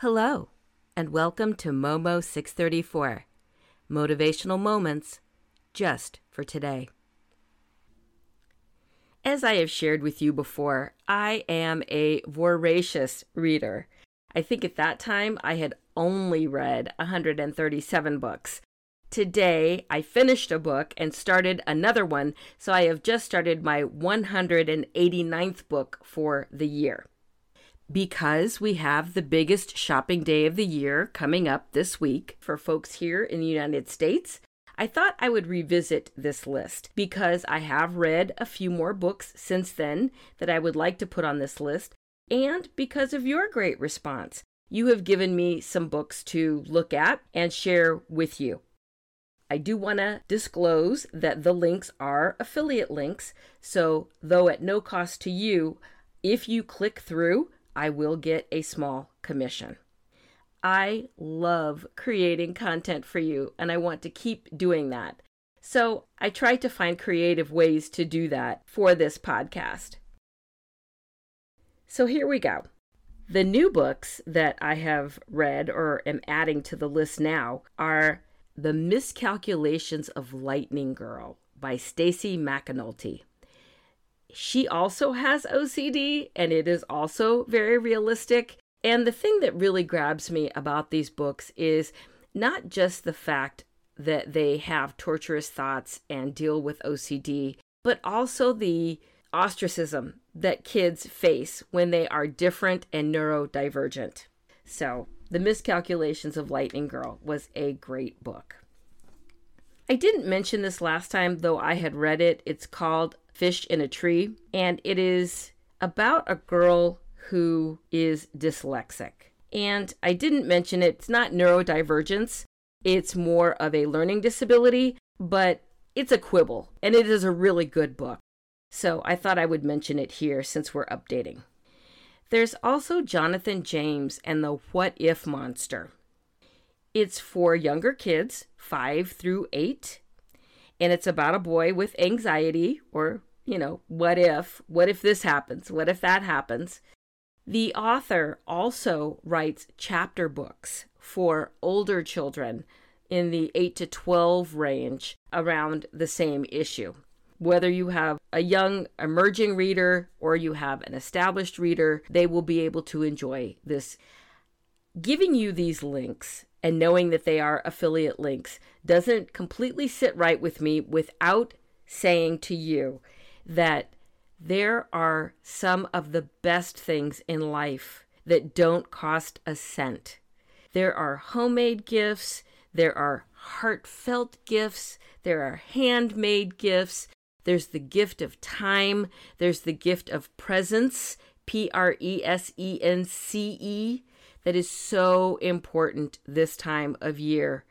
Hello, and welcome to Momo 634 Motivational Moments just for today. As I have shared with you before, I am a voracious reader. I think at that time I had only read 137 books. Today, I finished a book and started another one, so I have just started my 189th book for the year because we have the biggest shopping day of the year coming up this week for folks here in the United States. I thought I would revisit this list because I have read a few more books since then that I would like to put on this list, and because of your great response. You have given me some books to look at and share with you. I do want to disclose that the links are affiliate links, so though at no cost to you, if you click through, I will get a small commission. I love creating content for you and I want to keep doing that. So I try to find creative ways to do that for this podcast. So here we go. The new books that I have read or am adding to the list now are The Miscalculations of Lightning Girl by Stacy McAnulty she also has OCD and it is also very realistic. And the thing that really grabs me about these books is not just the fact that they have torturous thoughts and deal with OCD, but also the ostracism that kids face when they are different and neurodivergent. So, The Miscalculations of Lightning Girl was a great book. I didn't mention this last time, though I had read it. It's called Fish in a Tree, and it is about a girl who is dyslexic. And I didn't mention it, it's not neurodivergence, it's more of a learning disability, but it's a quibble, and it is a really good book. So I thought I would mention it here since we're updating. There's also Jonathan James and the What If Monster. It's for younger kids, 5 through 8, and it's about a boy with anxiety or you know, what if? What if this happens? What if that happens? The author also writes chapter books for older children in the 8 to 12 range around the same issue. Whether you have a young emerging reader or you have an established reader, they will be able to enjoy this. Giving you these links and knowing that they are affiliate links doesn't completely sit right with me without saying to you that there are some of the best things in life that don't cost a cent. There are homemade gifts, there are heartfelt gifts, there are handmade gifts, there's the gift of time, there's the gift of presence, P R E S E N C E, that is so important this time of year.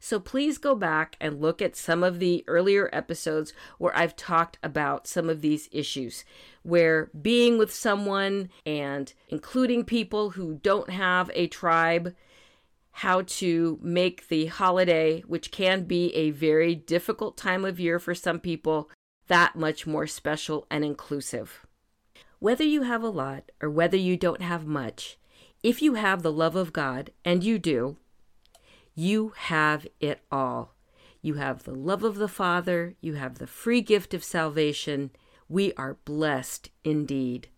So please go back and look at some of the earlier episodes where I've talked about some of these issues, where being with someone and including people who don't have a tribe, how to make the holiday, which can be a very difficult time of year for some people, that much more special and inclusive. Whether you have a lot or whether you don't have much, if you have the love of God, and you do, you have it all. You have the love of the Father, you have the free gift of salvation. We are blessed indeed.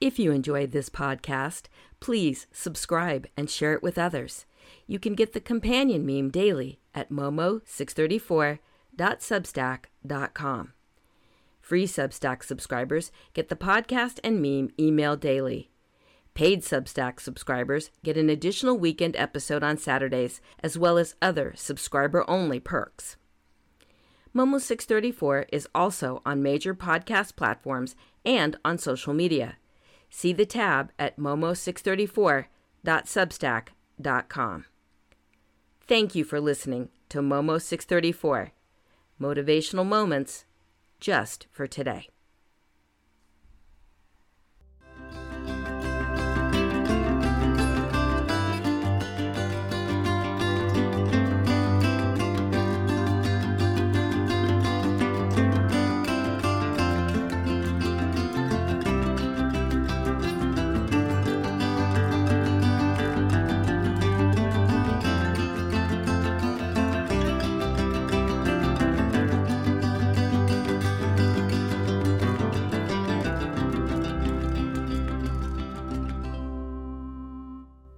If you enjoyed this podcast, please subscribe and share it with others. You can get the companion meme daily at momo634.substack.com. Free Substack subscribers get the podcast and meme email daily. Paid Substack subscribers get an additional weekend episode on Saturdays, as well as other subscriber only perks. Momo 634 is also on major podcast platforms and on social media. See the tab at momo634.substack.com. Thank you for listening to Momo 634 Motivational Moments just for today.